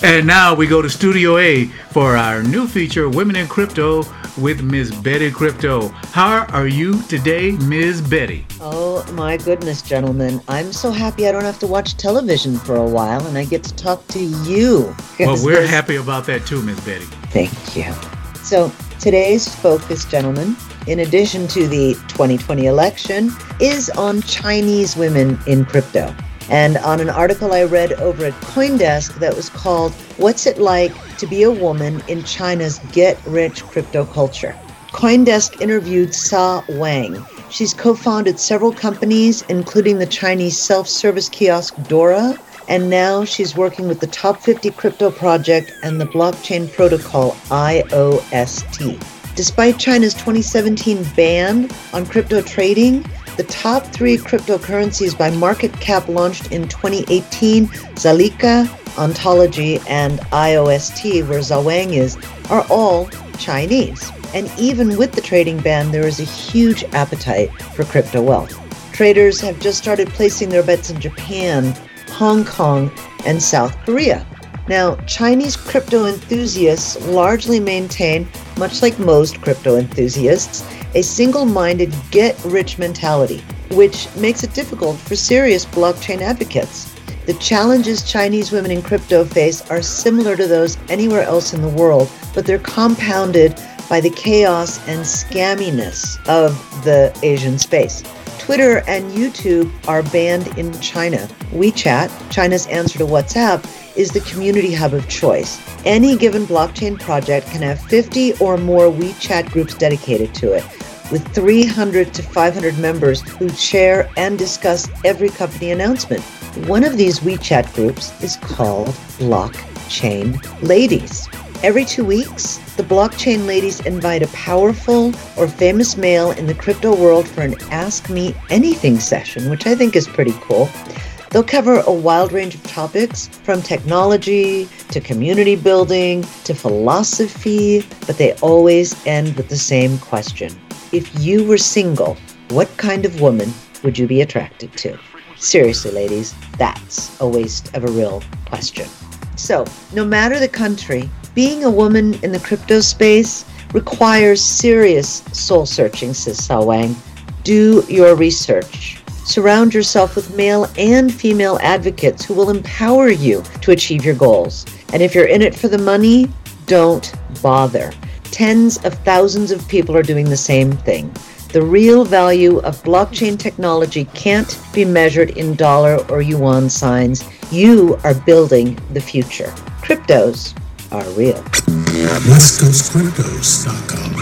And now we go to Studio A for our new feature, Women in Crypto, with Ms. Betty Crypto. How are you today, Ms. Betty? Oh, my goodness, gentlemen. I'm so happy I don't have to watch television for a while and I get to talk to you. Well, we're happy about that too, Ms. Betty. Thank you. So, today's focus, gentlemen, in addition to the 2020 election, is on Chinese women in crypto and on an article I read over at Coindesk that was called What's It Like to Be a Woman in China's Get Rich Crypto Culture. Coindesk interviewed Sa Wang. She's co founded several companies, including the Chinese self service kiosk Dora, and now she's working with the Top 50 Crypto Project and the blockchain protocol IOST. Despite China's 2017 ban on crypto trading, the top three cryptocurrencies by market cap launched in 2018, Zilliqa, Ontology, and IOST, where Sa Wang is, are all Chinese. And even with the trading ban, there is a huge appetite for crypto wealth. Traders have just started placing their bets in Japan, Hong Kong, and South Korea. Now, Chinese crypto enthusiasts largely maintain, much like most crypto enthusiasts, a single minded get rich mentality, which makes it difficult for serious blockchain advocates. The challenges Chinese women in crypto face are similar to those anywhere else in the world, but they're compounded by the chaos and scamminess of the Asian space. Twitter and YouTube are banned in China. WeChat, China's answer to WhatsApp, is the community hub of choice. Any given blockchain project can have 50 or more WeChat groups dedicated to it, with 300 to 500 members who share and discuss every company announcement. One of these WeChat groups is called Blockchain Ladies. Every two weeks, the blockchain ladies invite a powerful or famous male in the crypto world for an Ask Me Anything session, which I think is pretty cool. They'll cover a wide range of topics from technology to community building to philosophy, but they always end with the same question. If you were single, what kind of woman would you be attracted to? Seriously, ladies, that's a waste of a real question. So, no matter the country, being a woman in the crypto space requires serious soul searching, says Sa Wang. Do your research. Surround yourself with male and female advocates who will empower you to achieve your goals. And if you're in it for the money, don't bother. Tens of thousands of people are doing the same thing. The real value of blockchain technology can't be measured in dollar or yuan signs. You are building the future. Cryptos are real. WestCoastCryptos.com.